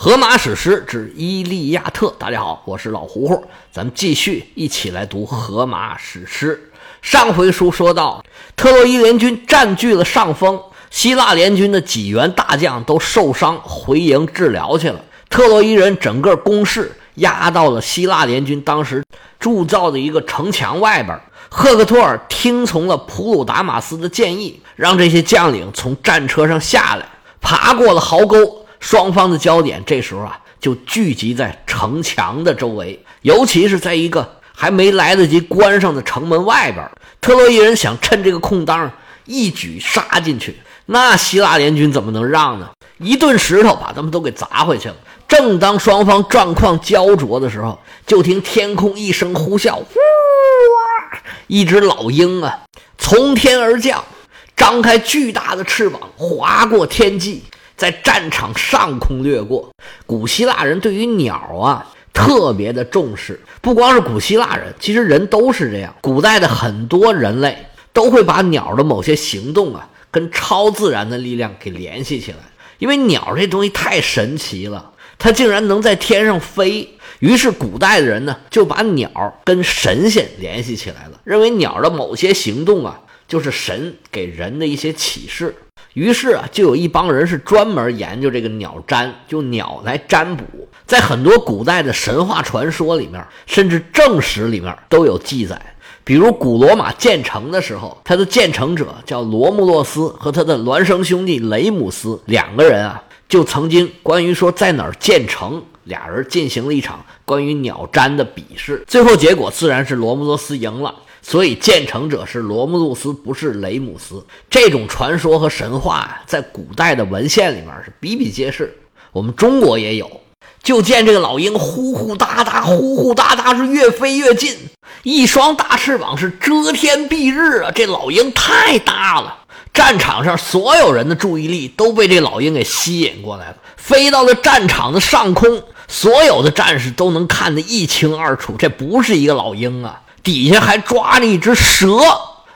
荷马史诗之《伊利亚特》，大家好，我是老胡胡，咱们继续一起来读荷马史诗。上回书说到，特洛伊联军占据了上风，希腊联军的几员大将都受伤回营治疗去了。特洛伊人整个攻势压到了希腊联军当时铸造的一个城墙外边。赫克托尔听从了普鲁达马斯的建议，让这些将领从战车上下来，爬过了壕沟。双方的焦点这时候啊，就聚集在城墙的周围，尤其是在一个还没来得及关上的城门外边。特洛伊人想趁这个空当一举杀进去，那希腊联军怎么能让呢？一顿石头把他们都给砸回去了。正当双方战况焦灼的时候，就听天空一声呼啸，呼！一只老鹰啊，从天而降，张开巨大的翅膀，划过天际。在战场上空掠过，古希腊人对于鸟啊特别的重视。不光是古希腊人，其实人都是这样。古代的很多人类都会把鸟的某些行动啊跟超自然的力量给联系起来，因为鸟这东西太神奇了，它竟然能在天上飞。于是古代的人呢就把鸟跟神仙联系起来了，认为鸟的某些行动啊就是神给人的一些启示。于是啊，就有一帮人是专门研究这个鸟占，就鸟来占卜。在很多古代的神话传说里面，甚至正史里面都有记载。比如古罗马建成的时候，他的建成者叫罗慕洛斯和他的孪生兄弟雷姆斯两个人啊，就曾经关于说在哪儿建成，俩人进行了一场关于鸟占的比试。最后结果自然是罗慕洛斯赢了。所以，建成者是罗慕路斯，不是雷姆斯。这种传说和神话呀，在古代的文献里面是比比皆是。我们中国也有。就见这个老鹰呼呼哒哒，呼呼哒哒是越飞越近，一双大翅膀是遮天蔽日啊！这老鹰太大了，战场上所有人的注意力都被这老鹰给吸引过来了，飞到了战场的上空，所有的战士都能看得一清二楚，这不是一个老鹰啊！底下还抓着一只蛇，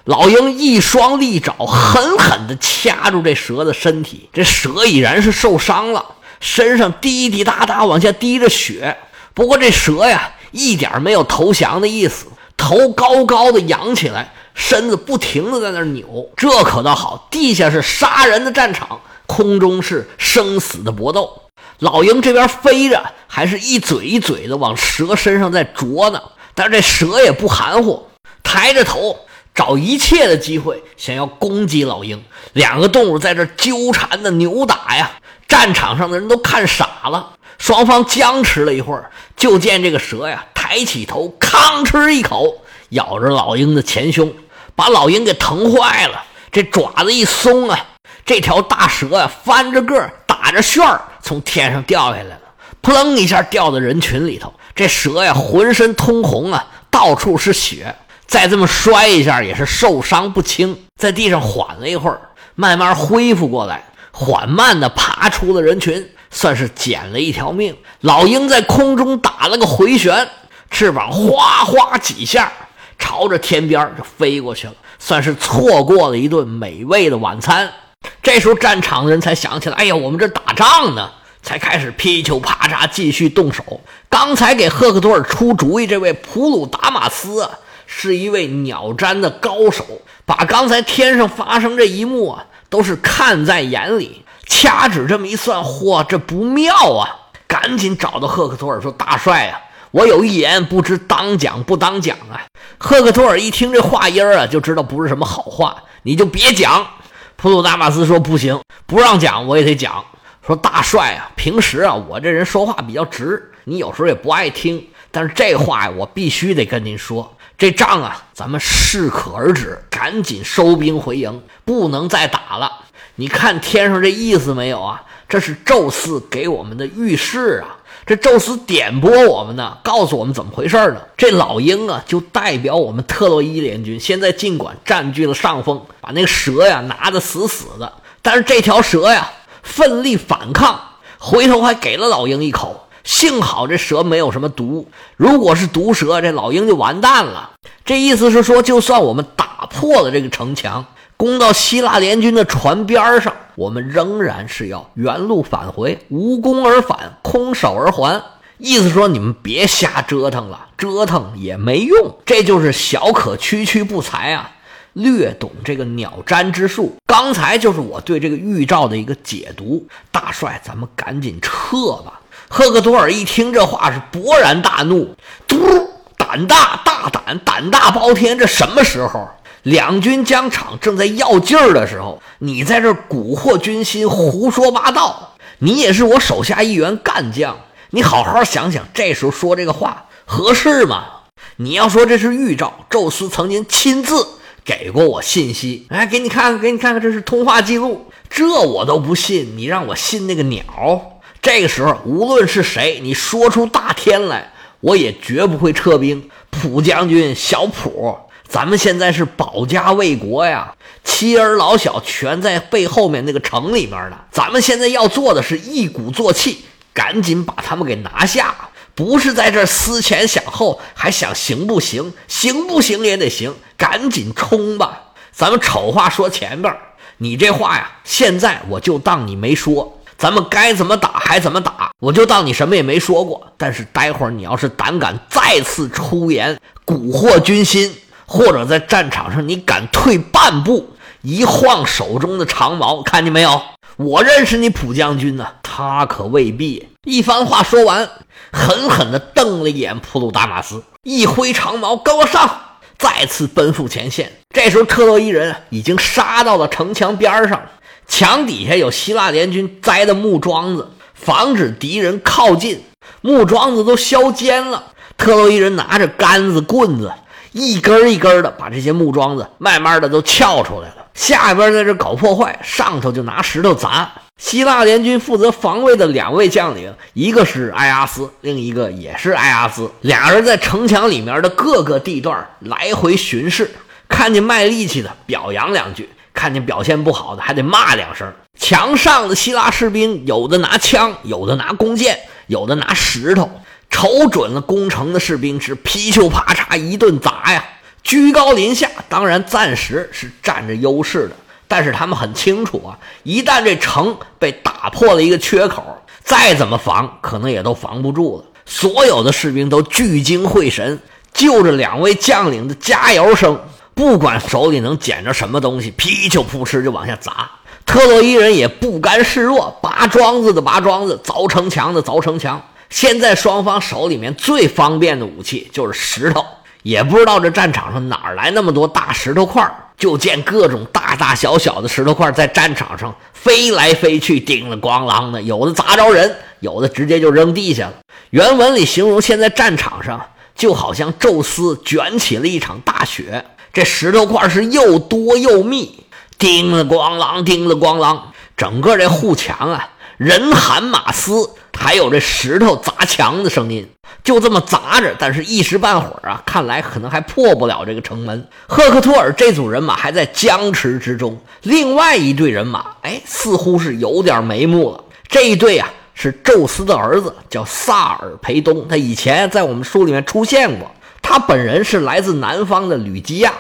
老鹰一双利爪狠狠地掐住这蛇的身体，这蛇已然是受伤了，身上滴滴答答往下滴着血。不过这蛇呀，一点没有投降的意思，头高高的扬起来，身子不停地在那扭。这可倒好，地下是杀人的战场，空中是生死的搏斗。老鹰这边飞着，还是一嘴一嘴的往蛇身上在啄呢。但是这蛇也不含糊，抬着头找一切的机会，想要攻击老鹰。两个动物在这纠缠的扭打呀，战场上的人都看傻了。双方僵持了一会儿，就见这个蛇呀抬起头，吭哧一口咬着老鹰的前胸，把老鹰给疼坏了。这爪子一松啊，这条大蛇啊翻着个打着旋儿从天上掉下来了，扑棱一下掉到人群里头。这蛇呀，浑身通红啊，到处是血。再这么摔一下，也是受伤不轻。在地上缓了一会儿，慢慢恢复过来，缓慢地爬出了人群，算是捡了一条命。老鹰在空中打了个回旋，翅膀哗哗几下，朝着天边就飞过去了，算是错过了一顿美味的晚餐。这时候，战场的人才想起来：哎呀，我们这打仗呢。才开始噼里啪嚓继续动手。刚才给赫克托尔出主意这位普鲁达马斯啊，是一位鸟占的高手，把刚才天上发生这一幕啊，都是看在眼里。掐指这么一算，嚯，这不妙啊！赶紧找到赫克托尔说：“大帅啊，我有一言，不知当讲不当讲啊。”赫克托尔一听这话音儿啊，就知道不是什么好话，你就别讲。普鲁达马斯说：“不行，不让讲，我也得讲。”说大帅啊，平时啊，我这人说话比较直，你有时候也不爱听。但是这话呀，我必须得跟您说，这仗啊，咱们适可而止，赶紧收兵回营，不能再打了。你看天上这意思没有啊？这是宙斯给我们的预示啊！这宙斯点拨我们呢，告诉我们怎么回事呢？这老鹰啊，就代表我们特洛伊联军，现在尽管占据了上风，把那个蛇呀拿得死死的，但是这条蛇呀。奋力反抗，回头还给了老鹰一口。幸好这蛇没有什么毒，如果是毒蛇，这老鹰就完蛋了。这意思是说，就算我们打破了这个城墙，攻到希腊联军的船边上，我们仍然是要原路返回，无功而返，空手而还。意思说，你们别瞎折腾了，折腾也没用。这就是小可区区不才啊，略懂这个鸟占之术。刚才就是我对这个预兆的一个解读。大帅，咱们赶紧撤吧。赫克托尔一听这话是勃然大怒，嘟，胆大大胆，胆大包天。这什么时候？两军疆场正在要劲儿的时候，你在这蛊惑军心，胡说八道。你也是我手下一员干将。你好好想想，这时候说这个话合适吗？你要说这是预兆，宙斯曾经亲自给过我信息，哎，给你看看，给你看看，这是通话记录，这我都不信，你让我信那个鸟？这个时候，无论是谁，你说出大天来，我也绝不会撤兵。普将军，小普，咱们现在是保家卫国呀，妻儿老小全在背后面那个城里面呢，咱们现在要做的是一鼓作气。赶紧把他们给拿下！不是在这思前想后，还想行不行？行不行也得行！赶紧冲吧！咱们丑话说前边，你这话呀，现在我就当你没说。咱们该怎么打还怎么打，我就当你什么也没说过。但是待会儿你要是胆敢再次出言蛊惑军心，或者在战场上你敢退半步，一晃手中的长矛，看见没有？我认识你普将军呢，他可未必。一番话说完，狠狠地瞪了一眼普鲁达马斯，一挥长矛，跟我上，再次奔赴前线。这时候，特洛伊人已经杀到了城墙边上，墙底下有希腊联军栽的木桩子，防止敌人靠近。木桩子都削尖了，特洛伊人拿着杆子、棍子，一根一根的把这些木桩子慢慢的都撬出来了。下边在这搞破坏，上头就拿石头砸。希腊联军负责防卫的两位将领，一个是埃阿斯，另一个也是埃阿斯。俩人在城墙里面的各个地段来回巡视，看见卖力气的表扬两句，看见表现不好的还得骂两声。墙上的希腊士兵有的拿枪，有的拿弓箭，有的拿石头，瞅准了攻城的士兵是噼咻啪嚓一顿砸呀。居高临下，当然暂时是占着优势的，但是他们很清楚啊，一旦这城被打破了一个缺口，再怎么防，可能也都防不住了。所有的士兵都聚精会神，就着两位将领的加油声，不管手里能捡着什么东西，噼里扑哧就往下砸。特洛伊人也不甘示弱，拔桩子的拔桩子，凿城墙的凿城墙。现在双方手里面最方便的武器就是石头。也不知道这战场上哪儿来那么多大石头块就见各种大大小小的石头块在战场上飞来飞去，叮了咣啷的，有的砸着人，有的直接就扔地下了。原文里形容现在战场上就好像宙斯卷起了一场大雪，这石头块是又多又密，叮了咣啷，叮了咣啷，整个这护墙啊，人喊马嘶。还有这石头砸墙的声音，就这么砸着，但是一时半会儿啊，看来可能还破不了这个城门。赫克托尔这组人马还在僵持之中，另外一队人马，哎，似乎是有点眉目了。这一队啊，是宙斯的儿子，叫萨尔培东，他以前在我们书里面出现过。他本人是来自南方的吕基亚，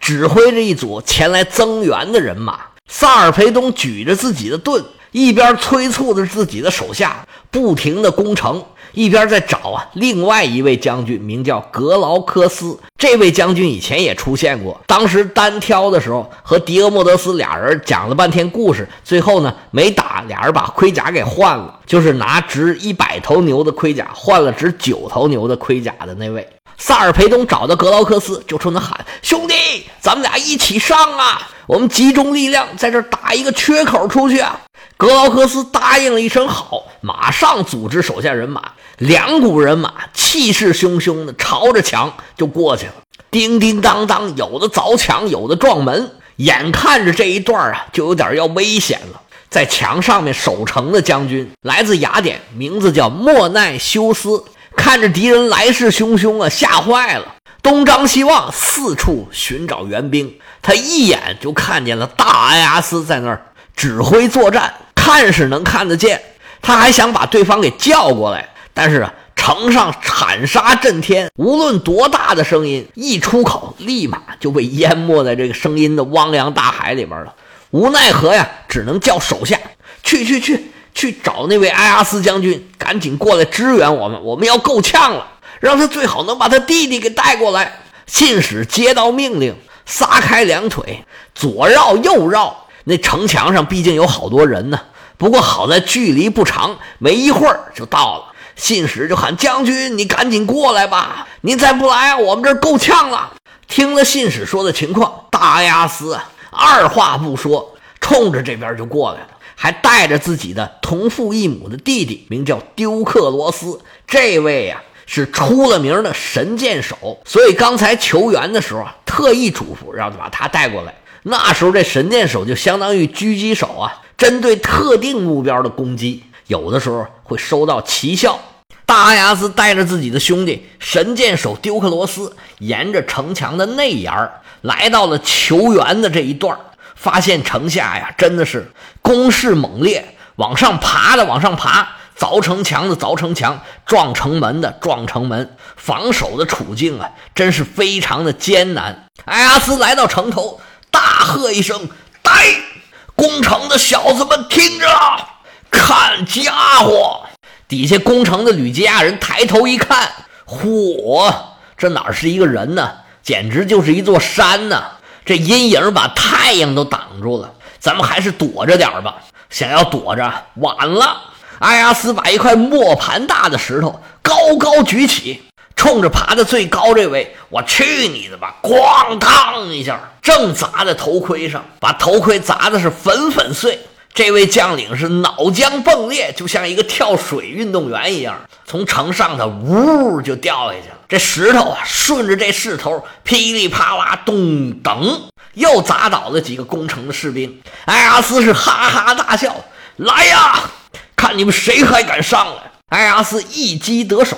指挥着一组前来增援的人马。萨尔培东举着自己的盾。一边催促着自己的手下不停的攻城，一边在找啊另外一位将军，名叫格劳科斯。这位将军以前也出现过，当时单挑的时候和狄俄莫德斯俩人讲了半天故事，最后呢没打，俩人把盔甲给换了，就是拿值一百头牛的盔甲换了值九头牛的盔甲的那位。萨尔培东找到格劳克斯，就冲他喊：“兄弟，咱们俩一起上啊！我们集中力量在这打一个缺口出去啊！”格劳克斯答应了一声“好”，马上组织手下人马，两股人马气势汹汹的朝着墙就过去了。叮叮当当，有的凿墙，有的撞门，眼看着这一段啊，就有点要危险了。在墙上面守城的将军来自雅典，名字叫莫奈修斯。看着敌人来势汹汹啊，吓坏了，东张西望，四处寻找援兵。他一眼就看见了大埃阿斯在那儿指挥作战，看是能看得见。他还想把对方给叫过来，但是啊，城上喊杀震天，无论多大的声音一出口，立马就被淹没在这个声音的汪洋大海里边了。无奈何呀，只能叫手下去去去去找那位埃阿斯将军，赶紧过来支援我们，我们要够呛了。让他最好能把他弟弟给带过来。信使接到命令，撒开两腿，左绕右绕。那城墙上毕竟有好多人呢，不过好在距离不长，没一会儿就到了。信使就喊将军：“你赶紧过来吧！您再不来，我们这够呛了。”听了信使说的情况，大阿斯二话不说，冲着这边就过来了，还带着自己的同父异母的弟弟，名叫丢克罗斯。这位呀。是出了名的神箭手，所以刚才求援的时候啊，特意嘱咐让他把他带过来。那时候这神箭手就相当于狙击手啊，针对特定目标的攻击，有的时候会收到奇效。大阿亚斯带着自己的兄弟神箭手丢克罗斯，沿着城墙的内沿来到了求援的这一段发现城下呀真的是攻势猛烈，往上爬的往上爬。凿城墙的凿城墙，撞城门的撞城门，防守的处境啊，真是非常的艰难。埃阿斯来到城头，大喝一声：“呆！攻城的小子们，听着，看家伙！”底下攻城的吕吉亚人抬头一看，嚯，这哪是一个人呢？简直就是一座山呢！这阴影把太阳都挡住了。咱们还是躲着点吧。想要躲着，晚了。阿亚斯把一块磨盘大的石头高高举起，冲着爬的最高这位，我去你的吧！咣当一下，正砸在头盔上，把头盔砸的是粉粉碎。这位将领是脑浆迸裂，就像一个跳水运动员一样，从城上头呜就掉下去了。这石头啊，顺着这势头噼里啪啦咚等，又砸倒了几个攻城的士兵。艾阿斯是哈哈大笑：“来呀！”看你们谁还敢上来！埃阿斯一击得手，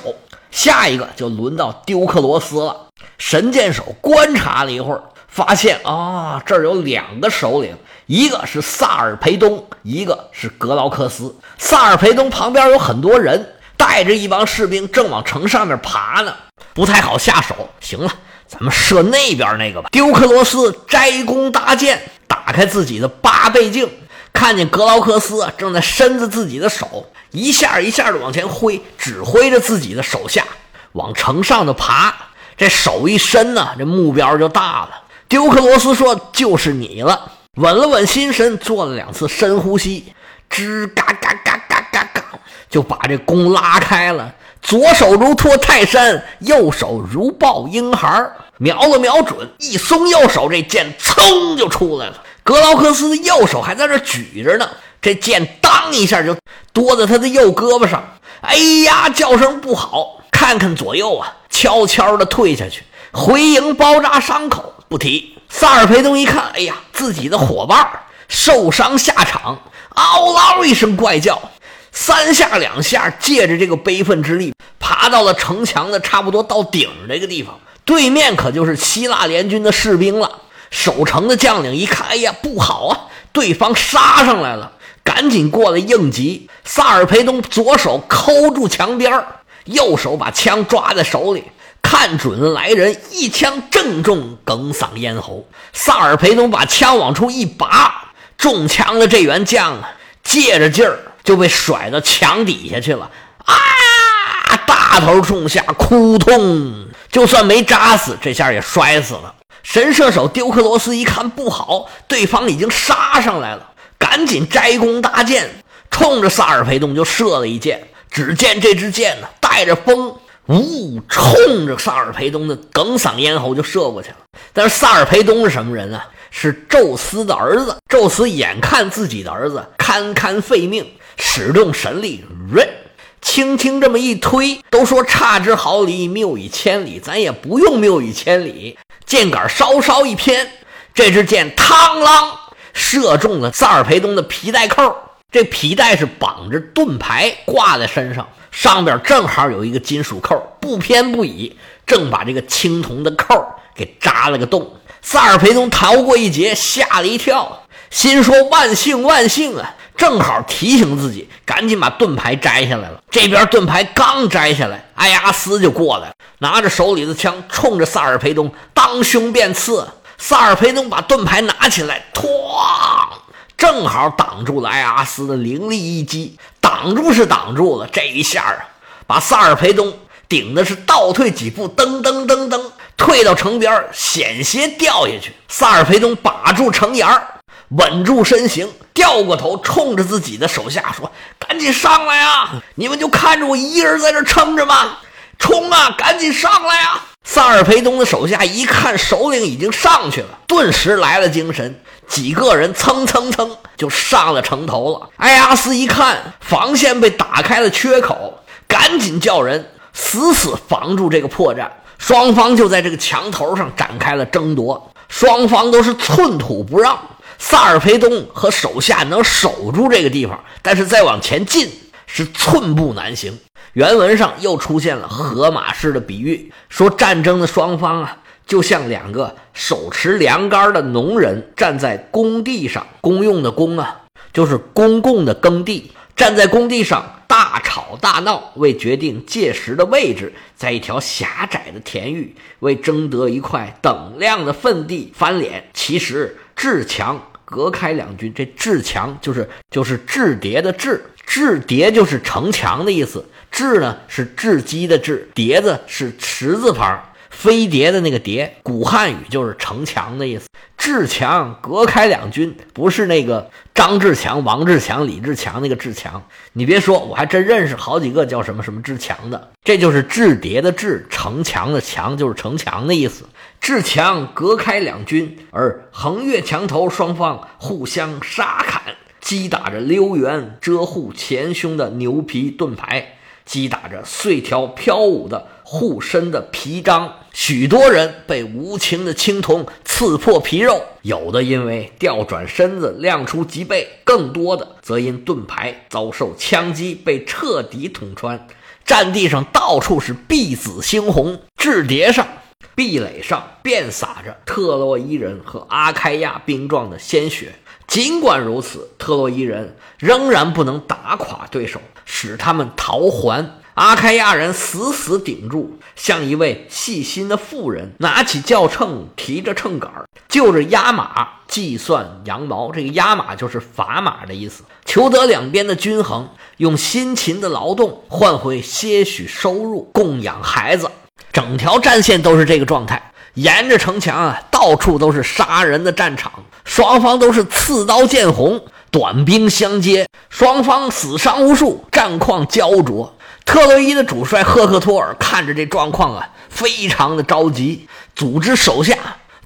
下一个就轮到丢克罗斯了。神箭手观察了一会儿，发现啊，这儿有两个首领，一个是萨尔培东，一个是格劳克斯。萨尔培东旁边有很多人，带着一帮士兵正往城上面爬呢，不太好下手。行了，咱们射那边那个吧。丢克罗斯摘弓搭箭，打开自己的八倍镜。看见格劳克斯正在伸着自己的手，一下一下的往前挥，指挥着自己的手下往城上的爬。这手一伸呢，这目标就大了。丢克罗斯说：“就是你了。”稳了稳心神，做了两次深呼吸，吱嘎嘎嘎嘎嘎嘎，就把这弓拉开了。左手如托泰山，右手如抱婴孩，瞄了瞄准，一松右手，这箭噌就出来了。格劳克斯的右手还在这举着呢，这剑当一下就多在他的右胳膊上。哎呀，叫声不好，看看左右啊，悄悄的退下去，回营包扎伤口不提。萨尔培东一看，哎呀，自己的伙伴受伤下场，嗷嗷一声怪叫，三下两下，借着这个悲愤之力，爬到了城墙的差不多到顶这个地方。对面可就是希腊联军的士兵了。守城的将领一看，哎呀，不好啊！对方杀上来了，赶紧过来应急。萨尔培东左手抠住墙边右手把枪抓在手里，看准来人，一枪正中哽嗓咽喉。萨尔培东把枪往出一拔，中枪的这员将啊，借着劲儿就被甩到墙底下去了。啊！大头冲下，哭痛。就算没扎死，这下也摔死了。神射手丢克罗斯一看不好，对方已经杀上来了，赶紧摘弓搭箭，冲着萨尔培东就射了一箭。只见这支箭呢，带着风，呜，冲着萨尔培东的哽嗓咽喉就射过去了。但是萨尔培东是什么人啊？是宙斯的儿子。宙斯眼看自己的儿子堪堪废命，使用神力，润，轻轻这么一推，都说差之毫厘，谬以千里，咱也不用谬以千里。箭杆稍稍一偏，这支箭嘡啷射中了萨尔培东的皮带扣。这皮带是绑着盾牌挂在身上，上边正好有一个金属扣，不偏不倚，正把这个青铜的扣给扎了个洞。萨尔培东逃过一劫，吓了一跳，心说万幸万幸啊！正好提醒自己，赶紧把盾牌摘下来了。这边盾牌刚摘下来，艾阿斯就过来了，拿着手里的枪，冲着萨尔培东当胸便刺。萨尔培东把盾牌拿起来，哐，正好挡住了埃阿斯的凌厉一击。挡住是挡住了，这一下啊，把萨尔培东顶的是倒退几步，噔噔噔噔，退到城边险些掉下去。萨尔培东把住城沿稳住身形，掉过头，冲着自己的手下说：“赶紧上来呀！你们就看着我一个人在这撑着吗？冲啊！赶紧上来呀！”萨尔培东的手下一看首领已经上去了，顿时来了精神，几个人蹭蹭蹭就上了城头了。埃阿斯一看防线被打开了缺口，赶紧叫人死死防住这个破绽。双方就在这个墙头上展开了争夺，双方都是寸土不让。萨尔培东和手下能守住这个地方，但是再往前进是寸步难行。原文上又出现了河马式的比喻，说战争的双方啊，就像两个手持粮杆的农人站在工地上，公用的工啊，就是公共的耕地，站在工地上大吵大闹，为决定届时的位置，在一条狭窄的田域为争得一块等量的份地翻脸。其实志强隔开两军，这志强就是就是雉叠的雉，雉叠就是城墙的意思。雉呢是雉鸡的雉，叠子是池字旁，飞碟的那个碟，古汉语就是城墙的意思。志强隔开两军，不是那个张志强、王志强、李志强那个志强。你别说，我还真认识好几个叫什么什么志强的。这就是志叠的志，城墙的墙就是城墙的意思。志强隔开两军，而横越墙头，双方互相杀砍，击打着溜圆遮护前胸的牛皮盾牌。击打着碎条飘舞的护身的皮章，许多人被无情的青铜刺破皮肉，有的因为调转身子亮出脊背，更多的则因盾牌遭受枪击被彻底捅穿。战地上到处是碧紫猩红，雉叠上、壁垒上遍洒着特洛伊人和阿开亚兵壮的鲜血。尽管如此，特洛伊人仍然不能打垮对手。使他们逃还。阿开亚人死死顶住，像一位细心的妇人，拿起轿秤，提着秤杆，就着压马计算羊毛。这个压马就是砝码的意思，求得两边的均衡，用辛勤的劳动换回些许收入，供养孩子。整条战线都是这个状态，沿着城墙啊，到处都是杀人的战场，双方都是刺刀见红。短兵相接，双方死伤无数，战况焦灼。特洛伊的主帅赫克托尔看着这状况啊，非常的着急，组织手下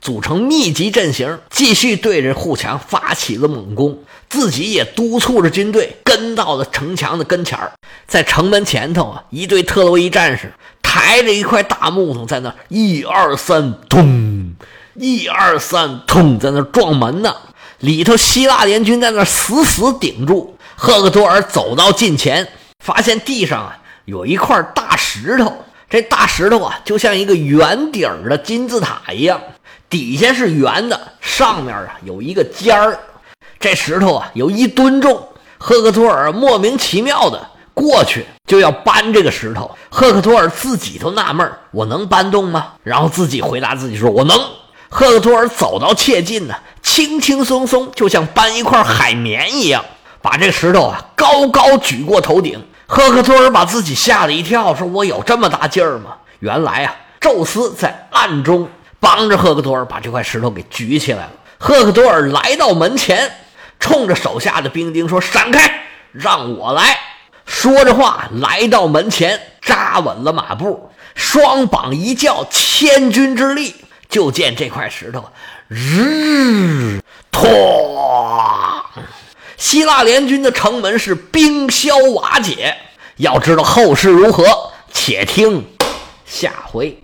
组成密集阵型，继续对着护墙发起了猛攻。自己也督促着军队跟到了城墙的跟前儿，在城门前头啊，一队特洛伊战士抬着一块大木头，在那一二三，咚，一二三，咚，在那撞门呢。里头希腊联军在那死死顶住，赫克托尔走到近前，发现地上啊有一块大石头，这大石头啊就像一个圆顶的金字塔一样，底下是圆的，上面啊有一个尖儿，这石头啊有一吨重。赫克托尔莫名其妙的过去就要搬这个石头，赫克托尔自己都纳闷我能搬动吗？然后自己回答自己说：“我能。”赫克托尔走到切近呢，轻轻松松，就像搬一块海绵一样，把这石头啊高高举过头顶。赫克托尔把自己吓了一跳，说：“我有这么大劲儿吗？”原来啊，宙斯在暗中帮着赫克托尔把这块石头给举起来了。赫克托尔来到门前，冲着手下的兵丁说：“闪开，让我来。”说着话，来到门前，扎稳了马步，双膀一叫，千钧之力。就见这块石头，日，哐！希腊联军的城门是冰消瓦解。要知道后事如何，且听下回。